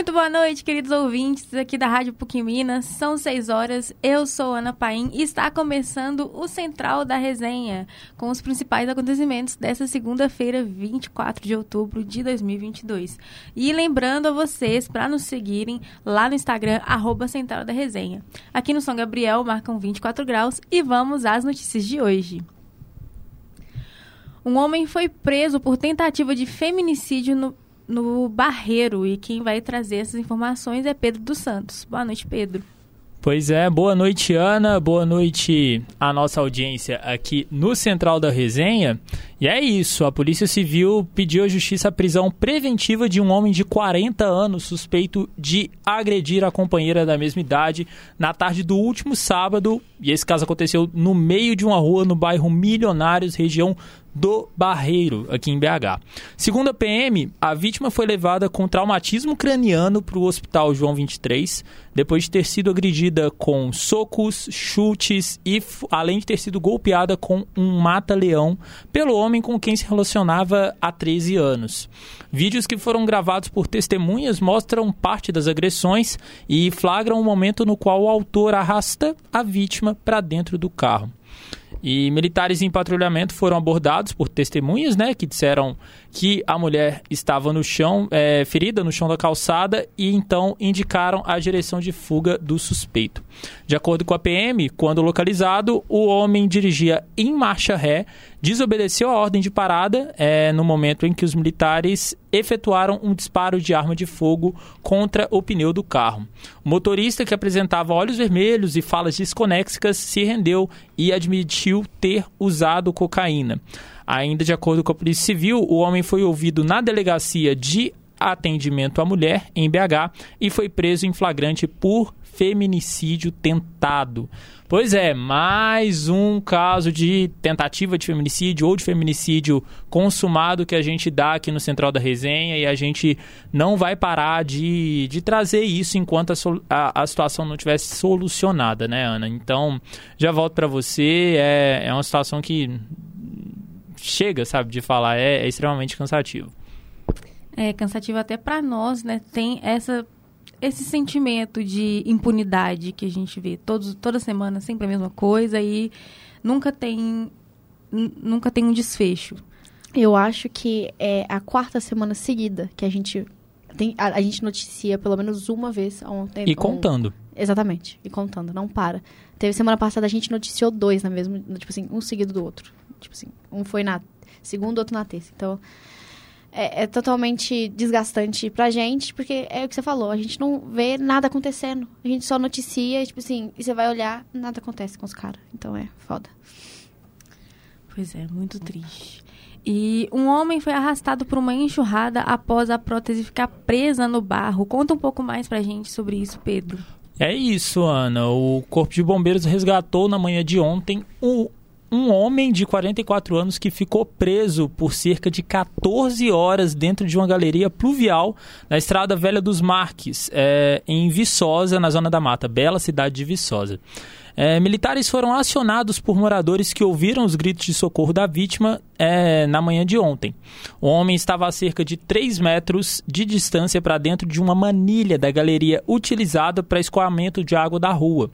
Muito boa noite, queridos ouvintes aqui da Rádio PUC Minas. São seis horas, eu sou Ana Paim e está começando o Central da Resenha, com os principais acontecimentos dessa segunda-feira, 24 de outubro de 2022. E lembrando a vocês para nos seguirem lá no Instagram, arroba Central da Resenha. Aqui no São Gabriel marcam 24 graus e vamos às notícias de hoje. Um homem foi preso por tentativa de feminicídio no no Barreiro. E quem vai trazer essas informações é Pedro dos Santos. Boa noite, Pedro. Pois é, boa noite, Ana. Boa noite à nossa audiência aqui no Central da Resenha. E é isso, a Polícia Civil pediu à Justiça a prisão preventiva de um homem de 40 anos suspeito de agredir a companheira da mesma idade na tarde do último sábado. E esse caso aconteceu no meio de uma rua no bairro Milionários, região do Barreiro, aqui em BH. Segundo a PM, a vítima foi levada com traumatismo craniano para o Hospital João 23, depois de ter sido agredida com socos, chutes e, além de ter sido golpeada com um mata-leão pelo homem com quem se relacionava há 13 anos. Vídeos que foram gravados por testemunhas mostram parte das agressões e flagram o momento no qual o autor arrasta a vítima para dentro do carro. E militares em patrulhamento foram abordados por testemunhas, né, que disseram que a mulher estava no chão, é, ferida no chão da calçada, e então indicaram a direção de fuga do suspeito. De acordo com a PM, quando localizado, o homem dirigia em marcha ré, desobedeceu a ordem de parada é, no momento em que os militares efetuaram um disparo de arma de fogo contra o pneu do carro. O motorista, que apresentava olhos vermelhos e falas desconexas, se rendeu e admitiu ter usado cocaína. Ainda de acordo com a Polícia Civil, o homem foi ouvido na delegacia de atendimento à mulher em BH e foi preso em flagrante por feminicídio tentado. Pois é, mais um caso de tentativa de feminicídio ou de feminicídio consumado que a gente dá aqui no Central da Resenha e a gente não vai parar de, de trazer isso enquanto a, a, a situação não tivesse solucionada, né, Ana? Então, já volto para você. É, é uma situação que chega, sabe, de falar, é, é extremamente cansativo. É cansativo até para nós, né? Tem essa esse sentimento de impunidade que a gente vê todos, toda semana, sempre a mesma coisa e nunca tem nunca tem um desfecho. Eu acho que é a quarta semana seguida que a gente tem, a, a gente noticia pelo menos uma vez ontem. E contando. Um, exatamente, e contando, não para. Teve semana passada a gente noticiou dois na mesma, tipo assim, um seguido do outro. Tipo assim, um foi na segunda, outro na terça. Então, é, é, totalmente desgastante pra gente, porque é o que você falou, a gente não vê nada acontecendo. A gente só noticia, tipo assim, e você vai olhar, nada acontece com os caras. Então é foda. Pois é, muito triste. E um homem foi arrastado por uma enxurrada após a prótese ficar presa no barro. Conta um pouco mais pra gente sobre isso, Pedro. É isso, Ana. O Corpo de Bombeiros resgatou na manhã de ontem um, um homem de 44 anos que ficou preso por cerca de 14 horas dentro de uma galeria pluvial na Estrada Velha dos Marques, é, em Viçosa, na Zona da Mata, bela cidade de Viçosa. É, militares foram acionados por moradores que ouviram os gritos de socorro da vítima é, na manhã de ontem. O homem estava a cerca de 3 metros de distância para dentro de uma manilha da galeria utilizada para escoamento de água da rua.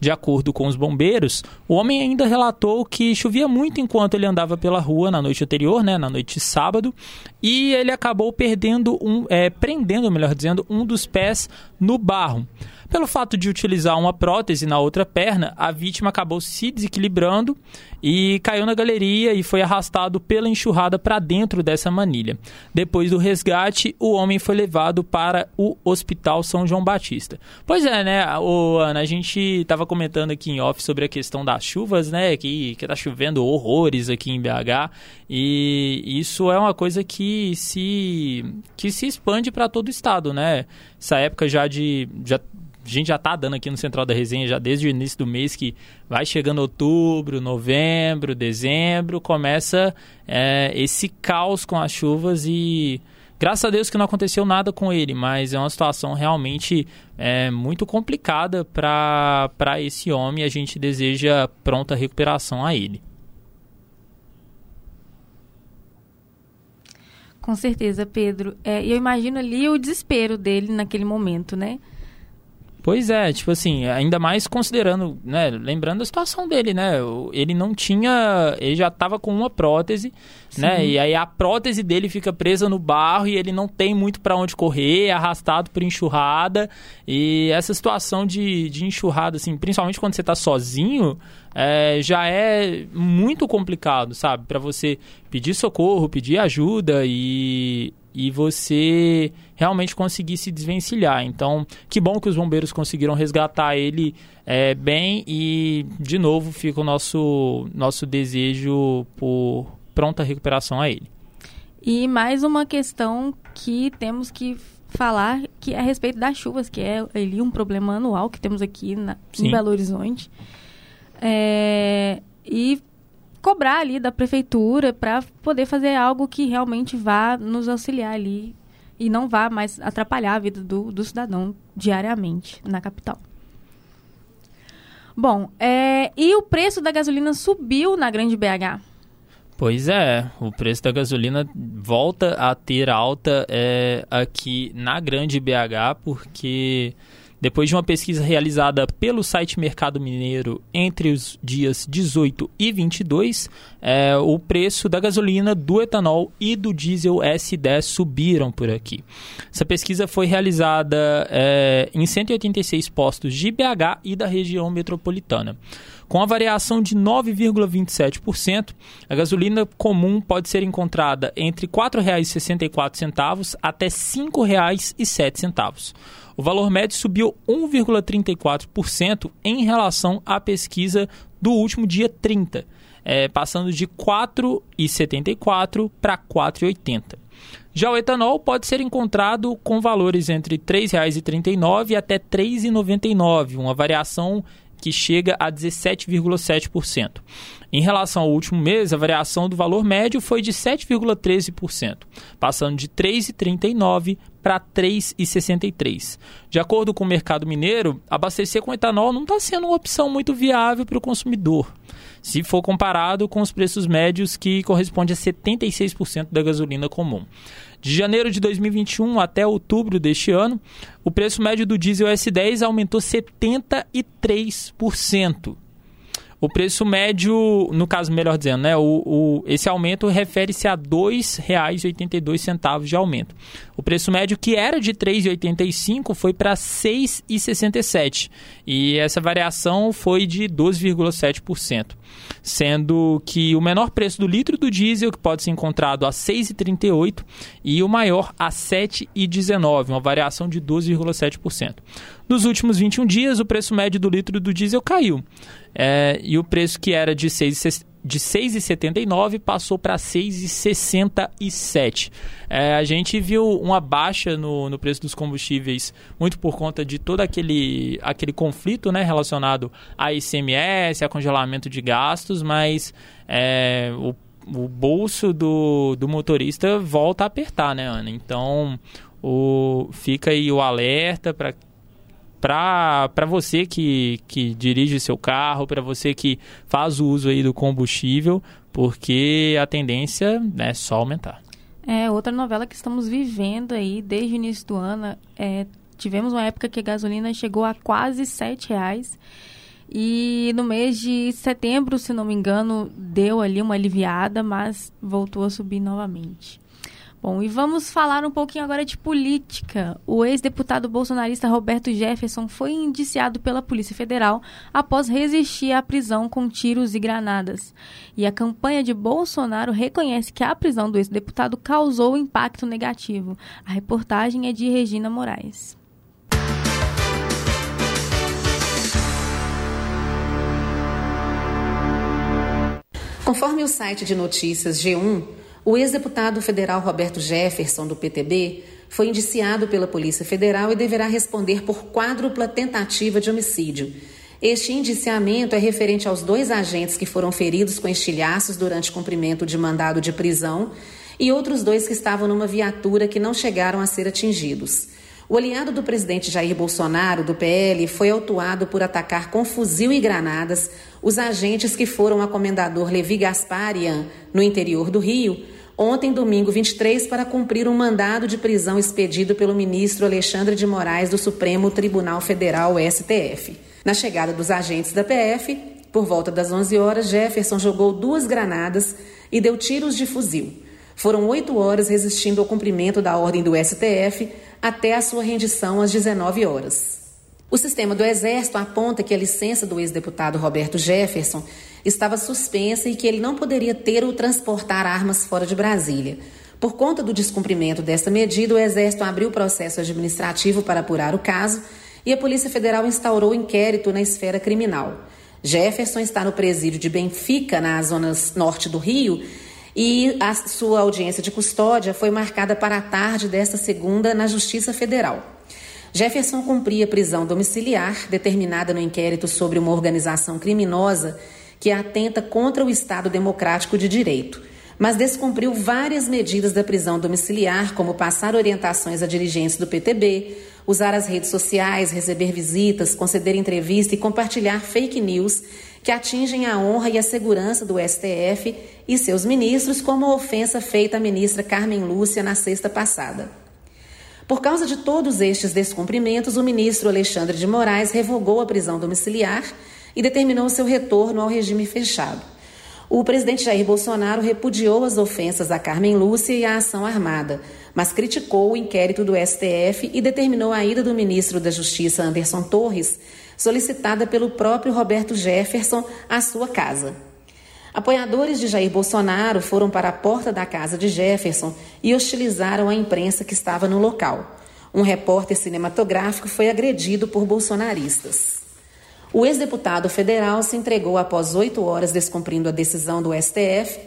De acordo com os bombeiros, o homem ainda relatou que chovia muito enquanto ele andava pela rua na noite anterior, né, na noite de sábado, e ele acabou perdendo um, é, prendendo, melhor dizendo, um dos pés no barro. Pelo fato de utilizar uma prótese na outra perna, a vítima acabou se desequilibrando e caiu na galeria e foi arrastado pela enxurrada para dentro dessa manilha. Depois do resgate, o homem foi levado para o Hospital São João Batista. Pois é, né, o Ana, a gente estava comentando aqui em off sobre a questão das chuvas, né, que que tá chovendo horrores aqui em BH e isso é uma coisa que se que se expande para todo o estado, né? Essa época já de já a gente já está dando aqui no Central da Resenha já desde o início do mês que vai chegando outubro, novembro, dezembro, começa é, esse caos com as chuvas e graças a Deus que não aconteceu nada com ele, mas é uma situação realmente é, muito complicada para esse homem e a gente deseja pronta recuperação a ele. Com certeza, Pedro. É, eu imagino ali o desespero dele naquele momento, né? Pois é, tipo assim, ainda mais considerando, né, lembrando a situação dele, né? Ele não tinha, ele já estava com uma prótese, Sim. né? E aí a prótese dele fica presa no barro e ele não tem muito para onde correr, é arrastado por enxurrada. E essa situação de, de enxurrada, assim, principalmente quando você está sozinho, é, já é muito complicado, sabe? Para você pedir socorro, pedir ajuda e, e você realmente conseguir se desvencilhar. Então, que bom que os bombeiros conseguiram resgatar ele é, bem e, de novo, fica o nosso, nosso desejo por pronta recuperação a ele. E mais uma questão que temos que falar que é a respeito das chuvas, que é ali um problema anual que temos aqui na, em Belo Horizonte. É, e cobrar ali da prefeitura para poder fazer algo que realmente vá nos auxiliar ali e não vá mais atrapalhar a vida do, do cidadão diariamente na capital. Bom, é, e o preço da gasolina subiu na Grande BH? Pois é, o preço da gasolina volta a ter alta é, aqui na Grande BH, porque depois de uma pesquisa realizada pelo site Mercado Mineiro entre os dias 18 e 22, é, o preço da gasolina, do etanol e do diesel S10 subiram por aqui. Essa pesquisa foi realizada é, em 186 postos de BH e da região metropolitana. Com a variação de 9,27%, a gasolina comum pode ser encontrada entre R$ 4,64 até R$ 5,07. O valor médio subiu 1,34% em relação à pesquisa do último dia 30, é, passando de R$ 4,74 para R$ 4,80. Já o etanol pode ser encontrado com valores entre R$ 3,39 até R$ 3,99, uma variação que chega a 17,7%. Em relação ao último mês, a variação do valor médio foi de 7,13%, passando de 3,39 para 3,63. De acordo com o mercado mineiro, abastecer com etanol não está sendo uma opção muito viável para o consumidor, se for comparado com os preços médios que correspondem a 76% da gasolina comum. De janeiro de 2021 até outubro deste ano, o preço médio do diesel S10 aumentou 73%. O preço médio, no caso, melhor dizendo, né, o, o esse aumento refere-se a R$ 2,82 de aumento. O preço médio, que era de R$ 3,85, foi para R$ 6,67. E essa variação foi de 12,7%. Sendo que o menor preço do litro do diesel, que pode ser encontrado a R$ 6,38, e o maior a R$ 7,19, uma variação de 12,7%. Nos últimos 21 dias, o preço médio do litro do diesel caiu. É, e o preço que era de 6,79 de 6,79 passou para 6,67. É, a gente viu uma baixa no, no preço dos combustíveis muito por conta de todo aquele, aquele conflito né, relacionado a ICMS, a congelamento de gastos, mas é, o, o bolso do, do motorista volta a apertar, né, Ana? Então o, fica aí o alerta para para você que, que dirige seu carro, para você que faz o uso aí do combustível, porque a tendência é só aumentar. É, outra novela que estamos vivendo aí desde o início do ano, é, tivemos uma época que a gasolina chegou a quase R$ reais e no mês de setembro, se não me engano, deu ali uma aliviada, mas voltou a subir novamente. Bom, e vamos falar um pouquinho agora de política. O ex-deputado bolsonarista Roberto Jefferson foi indiciado pela Polícia Federal após resistir à prisão com tiros e granadas. E a campanha de Bolsonaro reconhece que a prisão do ex-deputado causou impacto negativo. A reportagem é de Regina Moraes. Conforme o site de notícias G1, o ex-deputado federal Roberto Jefferson, do PTB, foi indiciado pela Polícia Federal e deverá responder por quádrupla tentativa de homicídio. Este indiciamento é referente aos dois agentes que foram feridos com estilhaços durante cumprimento de mandado de prisão e outros dois que estavam numa viatura que não chegaram a ser atingidos. O aliado do presidente Jair Bolsonaro, do PL, foi autuado por atacar com fuzil e granadas os agentes que foram a comendador Levi Gasparian, no interior do Rio, ontem, domingo 23, para cumprir um mandado de prisão expedido pelo ministro Alexandre de Moraes do Supremo Tribunal Federal, STF. Na chegada dos agentes da PF, por volta das 11 horas, Jefferson jogou duas granadas e deu tiros de fuzil. Foram oito horas resistindo ao cumprimento da ordem do STF até a sua rendição às 19 horas. O sistema do Exército aponta que a licença do ex-deputado Roberto Jefferson estava suspensa e que ele não poderia ter ou transportar armas fora de Brasília. Por conta do descumprimento desta medida, o Exército abriu processo administrativo para apurar o caso e a Polícia Federal instaurou inquérito na esfera criminal. Jefferson está no presídio de Benfica, na zona norte do Rio, e a sua audiência de custódia foi marcada para a tarde desta segunda na Justiça Federal. Jefferson cumpria prisão domiciliar determinada no inquérito sobre uma organização criminosa que atenta contra o Estado Democrático de Direito, mas descumpriu várias medidas da prisão domiciliar, como passar orientações a dirigentes do PTB, usar as redes sociais, receber visitas, conceder entrevista e compartilhar fake news que atingem a honra e a segurança do STF e seus ministros, como a ofensa feita à ministra Carmen Lúcia na sexta passada. Por causa de todos estes descumprimentos, o ministro Alexandre de Moraes revogou a prisão domiciliar e determinou seu retorno ao regime fechado. O presidente Jair Bolsonaro repudiou as ofensas a Carmen Lúcia e a ação armada, mas criticou o inquérito do STF e determinou a ida do ministro da Justiça, Anderson Torres, solicitada pelo próprio Roberto Jefferson, à sua casa. Apoiadores de Jair Bolsonaro foram para a porta da casa de Jefferson e hostilizaram a imprensa que estava no local. Um repórter cinematográfico foi agredido por bolsonaristas. O ex-deputado federal se entregou após oito horas descumprindo a decisão do STF.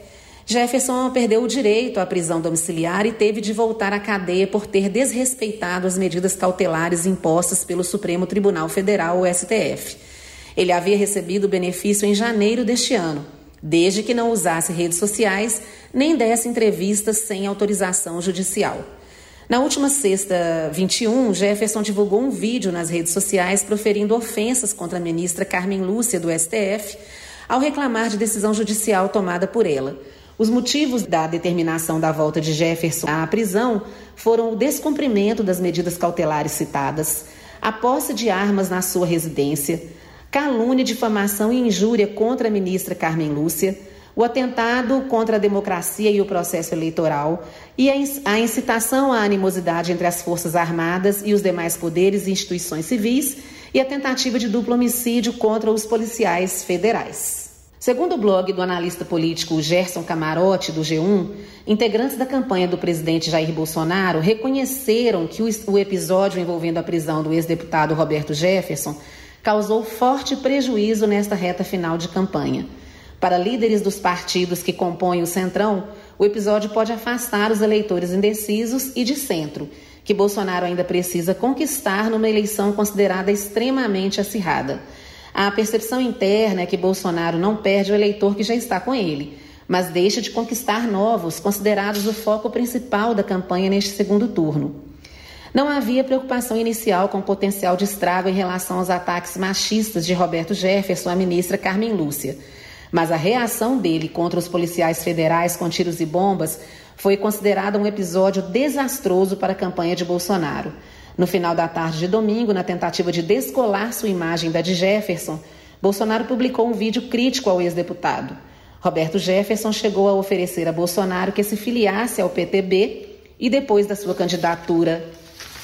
Jefferson perdeu o direito à prisão domiciliar e teve de voltar à cadeia por ter desrespeitado as medidas cautelares impostas pelo Supremo Tribunal Federal, o STF. Ele havia recebido o benefício em janeiro deste ano, desde que não usasse redes sociais nem desse entrevistas sem autorização judicial. Na última sexta, 21, Jefferson divulgou um vídeo nas redes sociais proferindo ofensas contra a ministra Carmen Lúcia do STF ao reclamar de decisão judicial tomada por ela. Os motivos da determinação da volta de Jefferson à prisão foram o descumprimento das medidas cautelares citadas, a posse de armas na sua residência, calúnia, difamação e injúria contra a ministra Carmen Lúcia o atentado contra a democracia e o processo eleitoral e a incitação à animosidade entre as Forças Armadas e os demais poderes e instituições civis e a tentativa de duplo homicídio contra os policiais federais. Segundo o blog do analista político Gerson Camarote, do G1, integrantes da campanha do presidente Jair Bolsonaro reconheceram que o episódio envolvendo a prisão do ex-deputado Roberto Jefferson causou forte prejuízo nesta reta final de campanha. Para líderes dos partidos que compõem o Centrão, o episódio pode afastar os eleitores indecisos e de centro, que Bolsonaro ainda precisa conquistar numa eleição considerada extremamente acirrada. A percepção interna é que Bolsonaro não perde o eleitor que já está com ele, mas deixa de conquistar novos, considerados o foco principal da campanha neste segundo turno. Não havia preocupação inicial com o potencial de estrago em relação aos ataques machistas de Roberto Jefferson à ministra Carmen Lúcia. Mas a reação dele contra os policiais federais com tiros e bombas foi considerada um episódio desastroso para a campanha de Bolsonaro. No final da tarde de domingo, na tentativa de descolar sua imagem da de Jefferson, Bolsonaro publicou um vídeo crítico ao ex-deputado. Roberto Jefferson chegou a oferecer a Bolsonaro que se filiasse ao PTB e depois da sua candidatura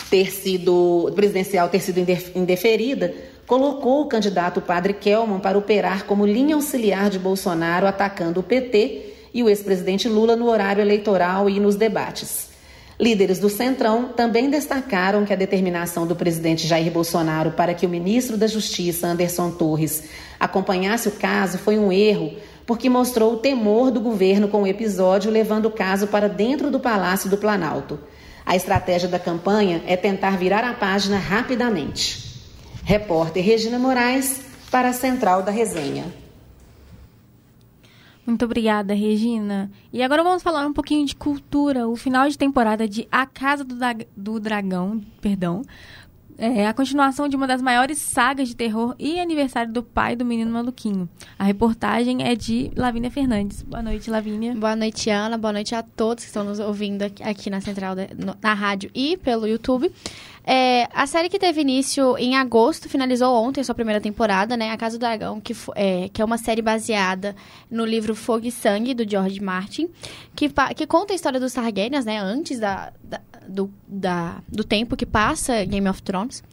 ter sido presidencial ter sido indeferida, colocou o candidato Padre Kelman para operar como linha auxiliar de Bolsonaro, atacando o PT e o ex-presidente Lula no horário eleitoral e nos debates. Líderes do Centrão também destacaram que a determinação do presidente Jair Bolsonaro para que o ministro da Justiça, Anderson Torres, acompanhasse o caso foi um erro, porque mostrou o temor do governo com o episódio, levando o caso para dentro do Palácio do Planalto. A estratégia da campanha é tentar virar a página rapidamente. Repórter Regina Moraes, para a Central da Resenha. Muito obrigada, Regina. E agora vamos falar um pouquinho de cultura. O final de temporada de A Casa do, da do Dragão, perdão, é a continuação de uma das maiores sagas de terror e aniversário do pai do menino maluquinho. A reportagem é de Lavínia Fernandes. Boa noite, Lavínia. Boa noite, Ana. Boa noite a todos que estão nos ouvindo aqui na Central, na rádio e pelo YouTube. É, a série que teve início em agosto finalizou ontem sua primeira temporada, né? A Casa do Dragão, que, é, que é uma série baseada no livro Fogo e Sangue, do George Martin, que, que conta a história dos Targaryens, né? Antes da, da do, da, do tempo que passa Game of Thrones.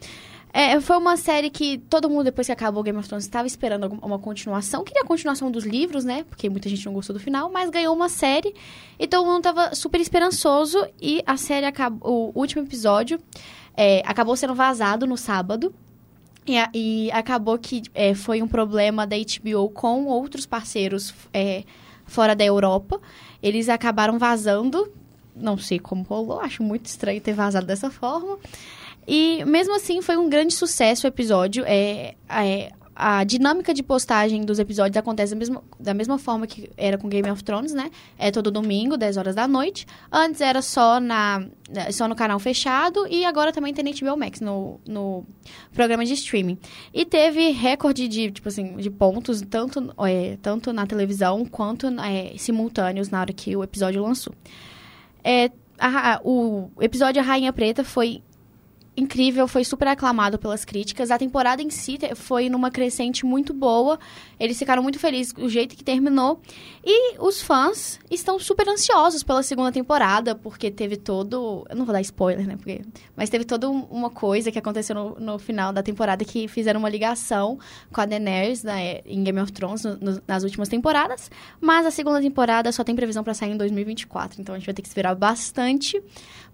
É, foi uma série que todo mundo, depois que acabou Game of Thrones, estava esperando uma continuação. Queria a continuação dos livros, né? Porque muita gente não gostou do final, mas ganhou uma série. E todo mundo estava super esperançoso. E a série acabou. O último episódio é, acabou sendo vazado no sábado. E, e acabou que é, foi um problema da HBO com outros parceiros é, fora da Europa. Eles acabaram vazando não sei como rolou, acho muito estranho ter vazado dessa forma. E mesmo assim foi um grande sucesso o episódio. É, é, a dinâmica de postagem dos episódios acontece da mesma, da mesma forma que era com Game of Thrones, né? É todo domingo, 10 horas da noite. Antes era só, na, só no canal fechado e agora também tem na HBO Max, no, no programa de streaming. E teve recorde de, tipo assim, de pontos, tanto, é, tanto na televisão quanto é, simultâneos na hora que o episódio lançou. É, a, o episódio A Rainha Preta foi incrível, foi super aclamado pelas críticas. A temporada em si foi numa crescente muito boa. Eles ficaram muito felizes com o jeito que terminou. E os fãs estão super ansiosos pela segunda temporada, porque teve todo. Eu não vou dar spoiler, né? Porque... Mas teve toda uma coisa que aconteceu no, no final da temporada que fizeram uma ligação com a Daenerys né, em Game of Thrones no, no, nas últimas temporadas. Mas a segunda temporada só tem previsão para sair em 2024. Então a gente vai ter que esperar bastante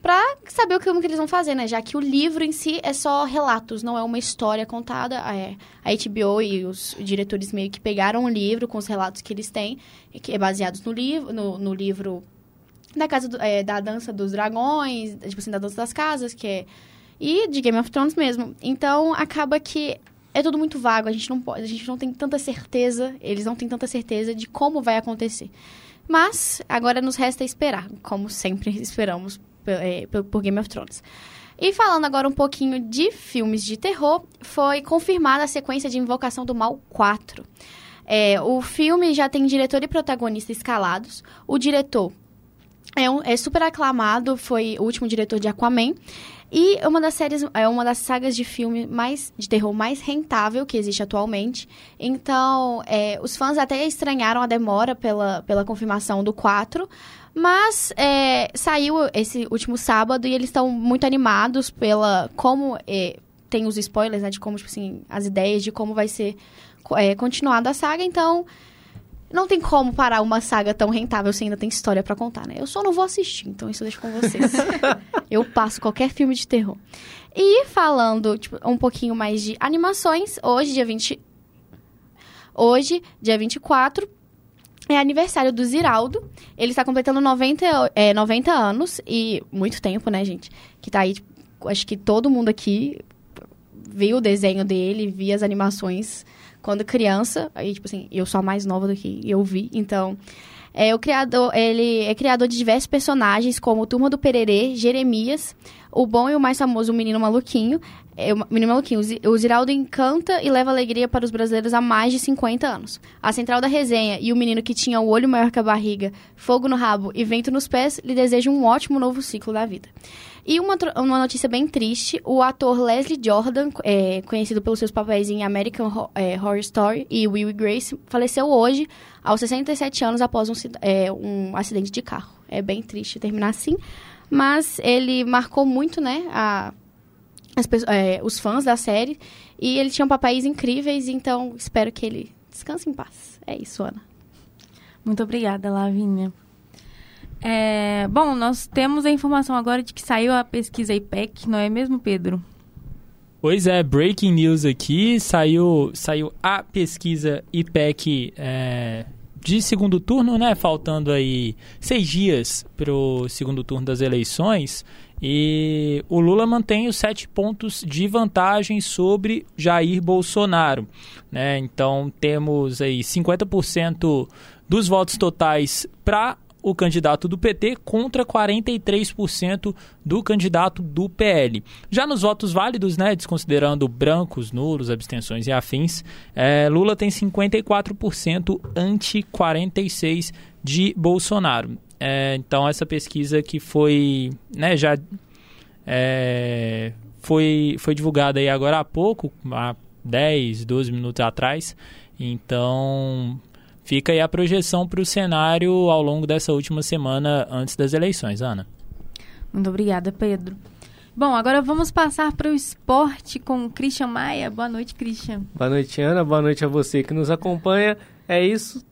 para saber o que, como que eles vão fazer, né? Já que o livro em si é só relatos, não é uma história contada. É, a HBO e os diretores meio que pegaram o livro com os relatos que eles têm, que é baseados no livro, no, no livro da casa do, é, da dança dos dragões, tipo assim, da dança das casas, que é e de Game of Thrones mesmo. Então acaba que é tudo muito vago, a gente não pode, a gente não tem tanta certeza, eles não têm tanta certeza de como vai acontecer. Mas agora nos resta esperar, como sempre esperamos é, por Game of Thrones. E falando agora um pouquinho de filmes de terror, foi confirmada a sequência de Invocação do Mal 4. É, o filme já tem diretor e protagonista escalados. O diretor é, um, é super aclamado, foi o último diretor de Aquaman. E uma das séries, é uma das sagas de filme mais de terror mais rentável que existe atualmente. Então, é, os fãs até estranharam a demora pela, pela confirmação do 4, mas é, saiu esse último sábado e eles estão muito animados pela como é, tem os spoilers, né, de como tipo assim as ideias de como vai ser é, continuada a saga. Então não tem como parar uma saga tão rentável se ainda tem história para contar, né? Eu só não vou assistir, então isso eu deixo com vocês. eu passo qualquer filme de terror. E falando tipo, um pouquinho mais de animações, hoje, dia 20. Hoje, dia 24, é aniversário do Ziraldo. Ele está completando 90, é, 90 anos e muito tempo, né, gente? Que tá aí, tipo, acho que todo mundo aqui viu o desenho dele, via as animações quando criança. Aí, tipo assim, eu sou a mais nova do que eu vi, então... É, o criador, ele é criador de diversos personagens, como Turma do Pererê, Jeremias, o bom e o mais famoso, o Menino Maluquinho. É, o Menino Maluquinho, o Ziraldo encanta e leva alegria para os brasileiros há mais de 50 anos. A Central da Resenha e o menino que tinha o olho maior que a barriga, fogo no rabo e vento nos pés lhe desejam um ótimo novo ciclo da vida. E uma, uma notícia bem triste, o ator Leslie Jordan, é, conhecido pelos seus papéis em American é, Horror Story e Will e Grace, faleceu hoje, aos 67 anos, após um, é, um acidente de carro. É bem triste terminar assim, mas ele marcou muito, né, a, as, é, os fãs da série. E ele tinha papéis incríveis, então espero que ele descanse em paz. É isso, Ana. Muito obrigada, Lavínia. É, bom, nós temos a informação agora de que saiu a pesquisa IPEC, não é mesmo, Pedro? Pois é, breaking news aqui, saiu, saiu a pesquisa IPEC é, de segundo turno, né? Faltando aí seis dias para o segundo turno das eleições. E o Lula mantém os sete pontos de vantagem sobre Jair Bolsonaro. Né? Então temos aí 50% dos votos totais para o candidato do PT contra 43% do candidato do PL. Já nos votos válidos, né, desconsiderando brancos, nulos, abstenções e afins, é, Lula tem 54% ante 46% de Bolsonaro. É, então essa pesquisa que foi, né, já é, foi, foi divulgada aí agora há pouco, há 10, 12 minutos atrás. Então, fica aí a projeção para o cenário ao longo dessa última semana antes das eleições, Ana. Muito obrigada, Pedro. Bom, agora vamos passar para o esporte com o Christian Maia. Boa noite, Christian. Boa noite, Ana. Boa noite a você que nos acompanha. É isso.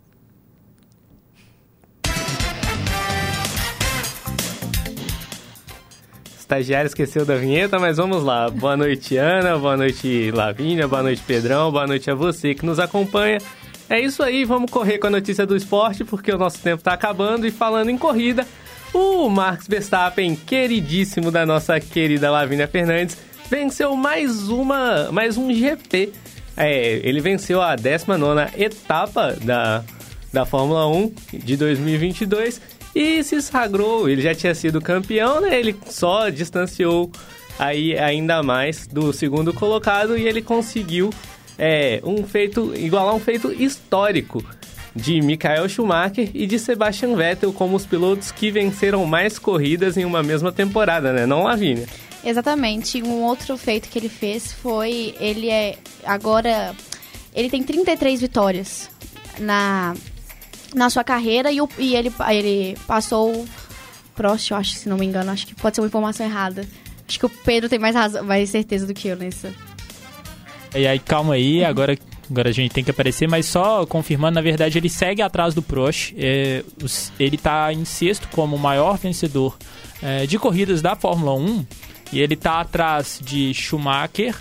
estagiário esqueceu da vinheta, mas vamos lá. Boa noite, Ana. Boa noite, Lavínia. Boa noite, Pedrão. Boa noite a você que nos acompanha. É isso aí, vamos correr com a notícia do esporte, porque o nosso tempo está acabando. E falando em corrida, o Max Verstappen, queridíssimo da nossa querida Lavínia Fernandes, venceu mais uma, mais um GP. É, ele venceu a 19 etapa da, da Fórmula 1 de 2022 e se sagrou. Ele já tinha sido campeão, né? Ele só distanciou aí ainda mais do segundo colocado e ele conseguiu é, um feito igualar um feito histórico de Michael Schumacher e de Sebastian Vettel como os pilotos que venceram mais corridas em uma mesma temporada, né? Não, Lavínia? Exatamente. Um outro feito que ele fez foi ele é agora ele tem 33 vitórias na na sua carreira e, o, e ele, ele passou Prost, eu acho, se não me engano. Acho que pode ser uma informação errada. Acho que o Pedro tem mais, razão, mais certeza do que eu nessa. E aí, calma aí, agora, agora a gente tem que aparecer, mas só confirmando, na verdade, ele segue atrás do Prost. É, ele está em sexto como o maior vencedor é, de corridas da Fórmula 1. E ele está atrás de Schumacher,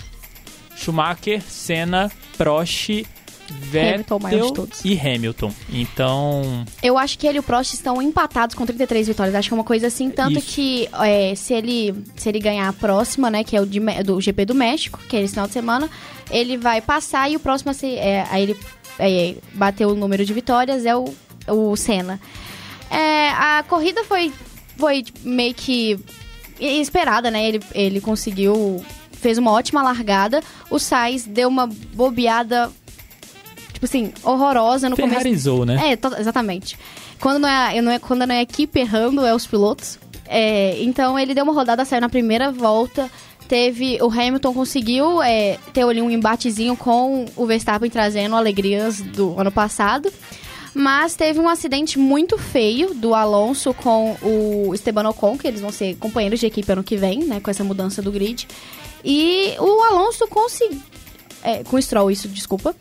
Schumacher, Senna, Prost Vettel Hamilton, e Hamilton. Então. Eu acho que ele e o Prost estão empatados com 33 vitórias. Acho que é uma coisa assim. Tanto Isso. que é, se, ele, se ele ganhar a próxima, né? Que é o de, do GP do México, que é esse final de semana, ele vai passar e o próximo se, é, aí ele é, bateu o número de vitórias é o, o Senna. É, a corrida foi, foi meio que esperada, né? Ele, ele conseguiu fez uma ótima largada. O Sainz deu uma bobeada tipo assim, horrorosa no Ferrarizou, começo. né? É, exatamente. Quando não é, não é, quando não é a equipe errando, é os pilotos. É, então ele deu uma rodada, saiu na primeira volta. Teve. O Hamilton conseguiu é, ter ali um embatezinho com o Verstappen trazendo alegrias do ano passado. Mas teve um acidente muito feio do Alonso com o Esteban Ocon, que eles vão ser companheiros de equipe ano que vem, né? Com essa mudança do grid. E o Alonso conseguiu. É, com Stroll, isso, desculpa.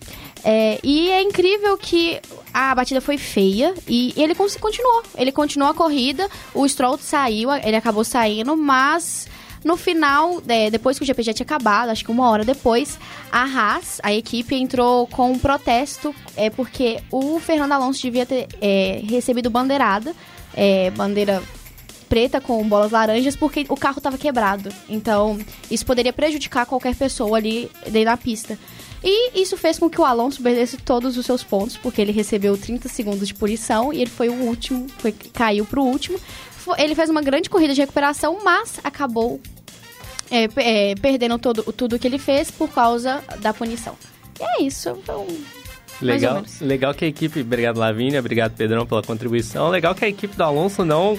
É, e é incrível que a batida foi feia e ele continuou. Ele continuou a corrida, o Stroll saiu, ele acabou saindo, mas no final, é, depois que o GP já tinha acabado, acho que uma hora depois, a Haas, a equipe, entrou com um protesto, é porque o Fernando Alonso devia ter é, recebido bandeirada, é, bandeira preta com bolas laranjas, porque o carro estava quebrado. Então, isso poderia prejudicar qualquer pessoa ali da pista. E isso fez com que o Alonso perdesse todos os seus pontos, porque ele recebeu 30 segundos de punição e ele foi o último, foi, caiu pro último. Ele fez uma grande corrida de recuperação, mas acabou é, é, perdendo todo, tudo que ele fez por causa da punição. E é isso. Então, Legal, legal que a equipe, obrigado Lavínia, obrigado Pedrão pela contribuição. Legal que a equipe do Alonso não,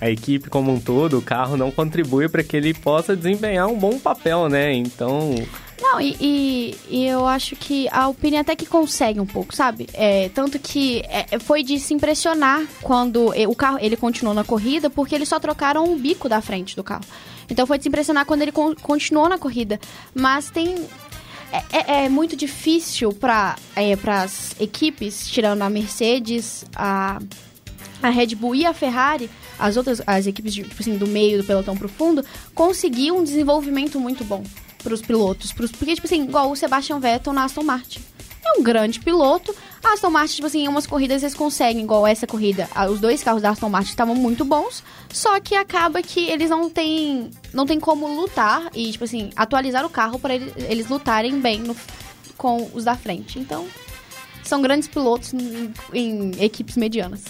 a equipe como um todo, o carro não contribui para que ele possa desempenhar um bom papel, né? Então, não, e, e, e, eu acho que a Alpine até que consegue um pouco, sabe? É, tanto que é, foi de se impressionar quando o carro ele continuou na corrida, porque eles só trocaram o bico da frente do carro. Então foi de se impressionar quando ele con continuou na corrida. Mas tem. É, é, é muito difícil para é, as equipes, tirando a Mercedes, a, a Red Bull e a Ferrari, as outras as equipes tipo assim, do meio do pelotão profundo, conseguir um desenvolvimento muito bom pros pilotos. Pros, porque, tipo assim, igual o Sebastian Vettel na Aston Martin. É um grande piloto. A Aston Martin, tipo assim, em umas corridas eles conseguem, igual essa corrida. Os dois carros da Aston Martin estavam muito bons. Só que acaba que eles não têm, não tem como lutar e, tipo assim, atualizar o carro para eles, eles lutarem bem no, com os da frente. Então, são grandes pilotos em, em equipes medianas.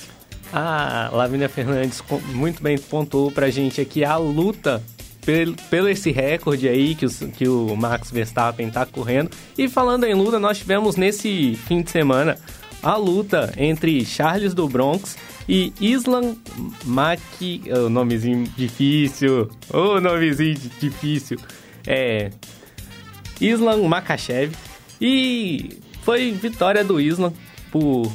A Lavínia Fernandes muito bem pontuou pra gente aqui a luta pelo, esse recorde aí que, os, que o Max Verstappen tá correndo. E falando em luta, nós tivemos nesse fim de semana a luta entre Charles do Bronx e Islam Maki... O oh, nomezinho difícil. O oh, nomezinho difícil. É... Islam Makachev. E foi vitória do Islam por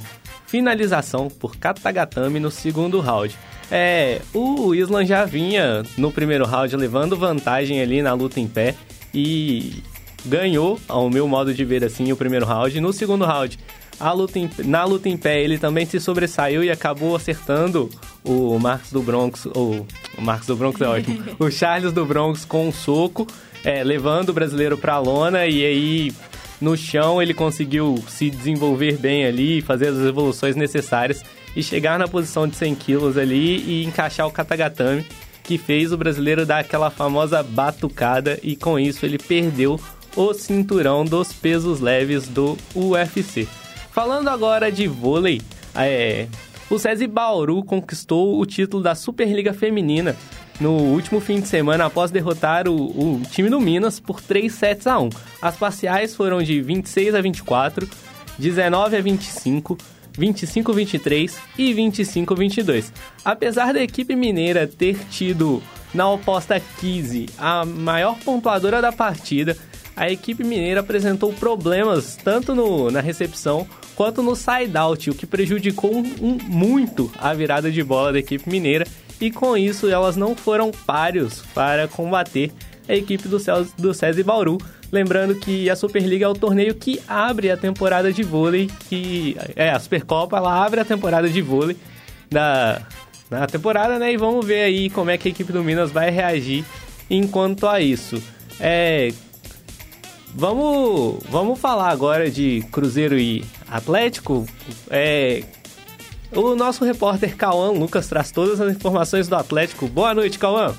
finalização por Katagatame no segundo round. É, o Islam já vinha no primeiro round levando vantagem ali na luta em pé e ganhou, ao meu modo de ver assim, o primeiro round. No segundo round, a luta em, na luta em pé, ele também se sobressaiu e acabou acertando o Marcos do Bronx, ou o Marcos do Bronx é ótimo, o Charles do Bronx com um soco, é, levando o brasileiro para a lona e aí no chão ele conseguiu se desenvolver bem ali, fazer as evoluções necessárias e chegar na posição de 100 quilos ali e encaixar o Katagatame, que fez o brasileiro dar aquela famosa batucada e com isso ele perdeu o cinturão dos pesos leves do UFC. Falando agora de vôlei, é, o SESI Bauru conquistou o título da Superliga Feminina no último fim de semana após derrotar o, o, time do Minas por 3 sets a 1. As parciais foram de 26 a 24, 19 a 25, 25 a 23 e 25 a 22. Apesar da equipe mineira ter tido na oposta 15 a maior pontuadora da partida, a equipe mineira apresentou problemas tanto no, na recepção quanto no side-out, o que prejudicou um, muito a virada de bola da equipe mineira e com isso elas não foram páreos para combater a equipe do, Cés do Bauru. Lembrando que a Superliga é o torneio que abre a temporada de vôlei, que é a Supercopa, ela abre a temporada de vôlei da, da temporada, né? E vamos ver aí como é que a equipe do Minas vai reagir enquanto a isso. É, vamos, vamos falar agora de Cruzeiro e Atlético. É, o nosso repórter Cauã Lucas traz todas as informações do Atlético. Boa noite, Cauã.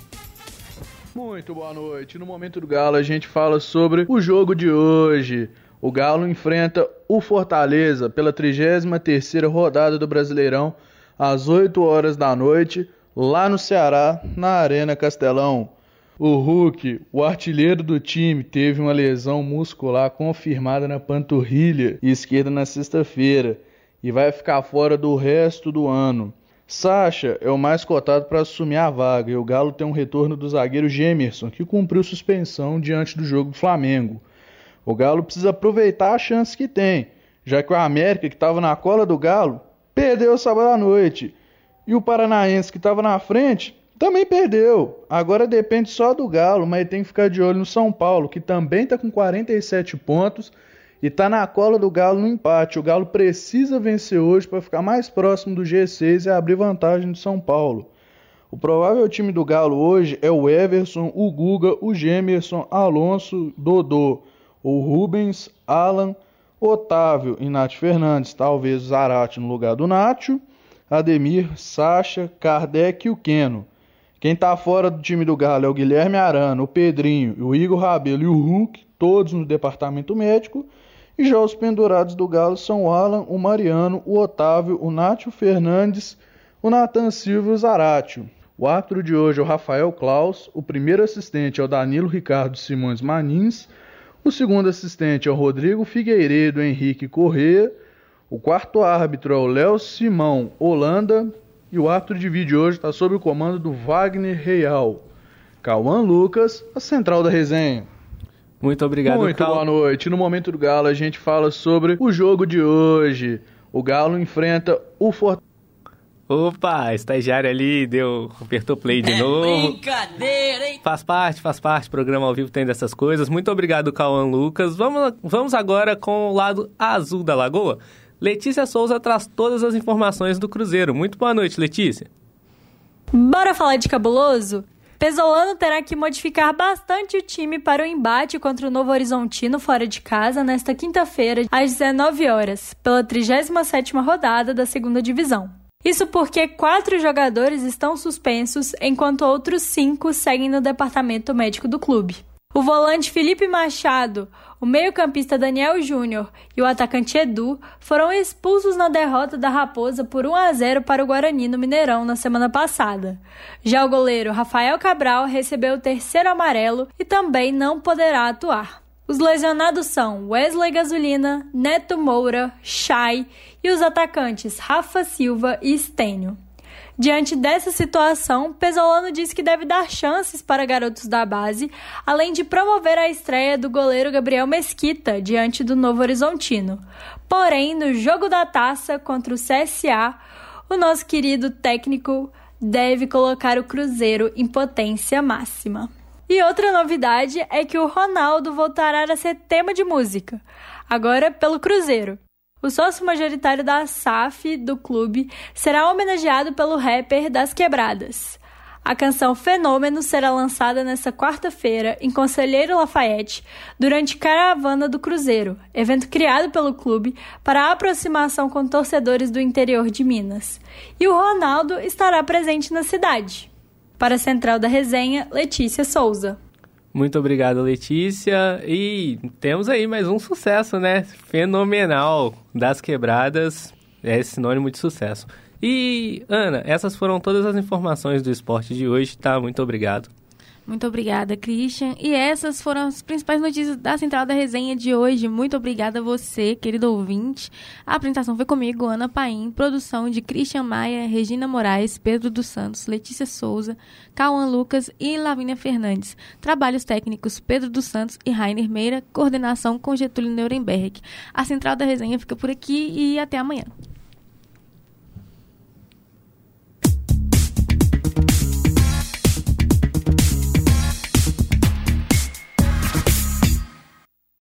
Muito boa noite. No momento do Galo, a gente fala sobre o jogo de hoje. O Galo enfrenta o Fortaleza pela 33ª rodada do Brasileirão às 8 horas da noite, lá no Ceará, na Arena Castelão. O Hulk, o artilheiro do time, teve uma lesão muscular confirmada na panturrilha esquerda na sexta-feira e vai ficar fora do resto do ano. Sacha é o mais cotado para assumir a vaga e o Galo tem um retorno do zagueiro Gemerson, que cumpriu suspensão diante do jogo do Flamengo. O Galo precisa aproveitar a chance que tem, já que o América, que estava na cola do Galo, perdeu sábado à noite. E o Paranaense, que estava na frente, também perdeu. Agora depende só do Galo, mas tem que ficar de olho no São Paulo, que também está com 47 pontos e está na cola do Galo no empate. O Galo precisa vencer hoje para ficar mais próximo do G6 e abrir vantagem do São Paulo. O provável time do Galo hoje é o Everson, o Guga, o Gemerson, Alonso, Dodô, o Rubens, Alan, Otávio e Nath Fernandes, talvez Zarate no lugar do Nacho, Ademir, Sacha, Kardec e o Keno. Quem está fora do time do Galo é o Guilherme Arana, o Pedrinho, o Igor Rabelo e o Hulk, todos no departamento médico. E já os pendurados do Galo são o Alan, o Mariano, o Otávio, o Nátio Fernandes, o Natan Silva e o Zaratio. O árbitro de hoje é o Rafael Klaus, o primeiro assistente é o Danilo Ricardo Simões Manins, o segundo assistente é o Rodrigo Figueiredo Henrique Corrêa, o quarto árbitro é o Léo Simão Holanda e o árbitro de vídeo hoje está sob o comando do Wagner Real. Cauã Lucas, a central da resenha. Muito obrigado, Muito Cal... boa noite. No Momento do Galo, a gente fala sobre o jogo de hoje. O Galo enfrenta o Fortaleza. Opa, estagiário ali deu, apertou play de é novo. Brincadeira, hein? Faz parte, faz parte. Programa ao vivo tem dessas coisas. Muito obrigado, Cauã Lucas. Vamos, vamos agora com o lado azul da lagoa. Letícia Souza traz todas as informações do Cruzeiro. Muito boa noite, Letícia. Bora falar de cabuloso? Pesolano terá que modificar bastante o time para o embate contra o Novo Horizontino fora de casa nesta quinta-feira, às 19 horas, pela 37ª rodada da segunda divisão. Isso porque quatro jogadores estão suspensos, enquanto outros cinco seguem no departamento médico do clube. O volante Felipe Machado, o meio-campista Daniel Júnior e o atacante Edu foram expulsos na derrota da Raposa por 1 a 0 para o Guarani no Mineirão na semana passada. Já o goleiro Rafael Cabral recebeu o terceiro amarelo e também não poderá atuar. Os lesionados são Wesley Gasolina, Neto Moura, Chay e os atacantes Rafa Silva e Stênio. Diante dessa situação, Pesolano disse que deve dar chances para garotos da base, além de promover a estreia do goleiro Gabriel Mesquita diante do Novo Horizontino. Porém, no jogo da taça contra o CSA, o nosso querido técnico deve colocar o Cruzeiro em potência máxima. E outra novidade é que o Ronaldo voltará a ser tema de música, agora pelo Cruzeiro. O sócio majoritário da SAF do clube será homenageado pelo rapper das Quebradas. A canção Fenômeno será lançada nesta quarta-feira em Conselheiro Lafayette, durante Caravana do Cruzeiro, evento criado pelo clube para a aproximação com torcedores do interior de Minas. E o Ronaldo estará presente na cidade. Para a Central da Resenha, Letícia Souza. Muito obrigado, Letícia. E temos aí mais um sucesso, né? Fenomenal. Das quebradas é sinônimo de sucesso. E, Ana, essas foram todas as informações do esporte de hoje, tá? Muito obrigado. Muito obrigada, Christian. E essas foram as principais notícias da Central da Resenha de hoje. Muito obrigada a você, querido ouvinte. A apresentação foi comigo, Ana Paim, produção de Christian Maia, Regina Moraes, Pedro dos Santos, Letícia Souza, Cauã Lucas e Lavínia Fernandes. Trabalhos técnicos Pedro dos Santos e Rainer Meira, coordenação com Getúlio Nuremberg. A Central da Resenha fica por aqui e até amanhã.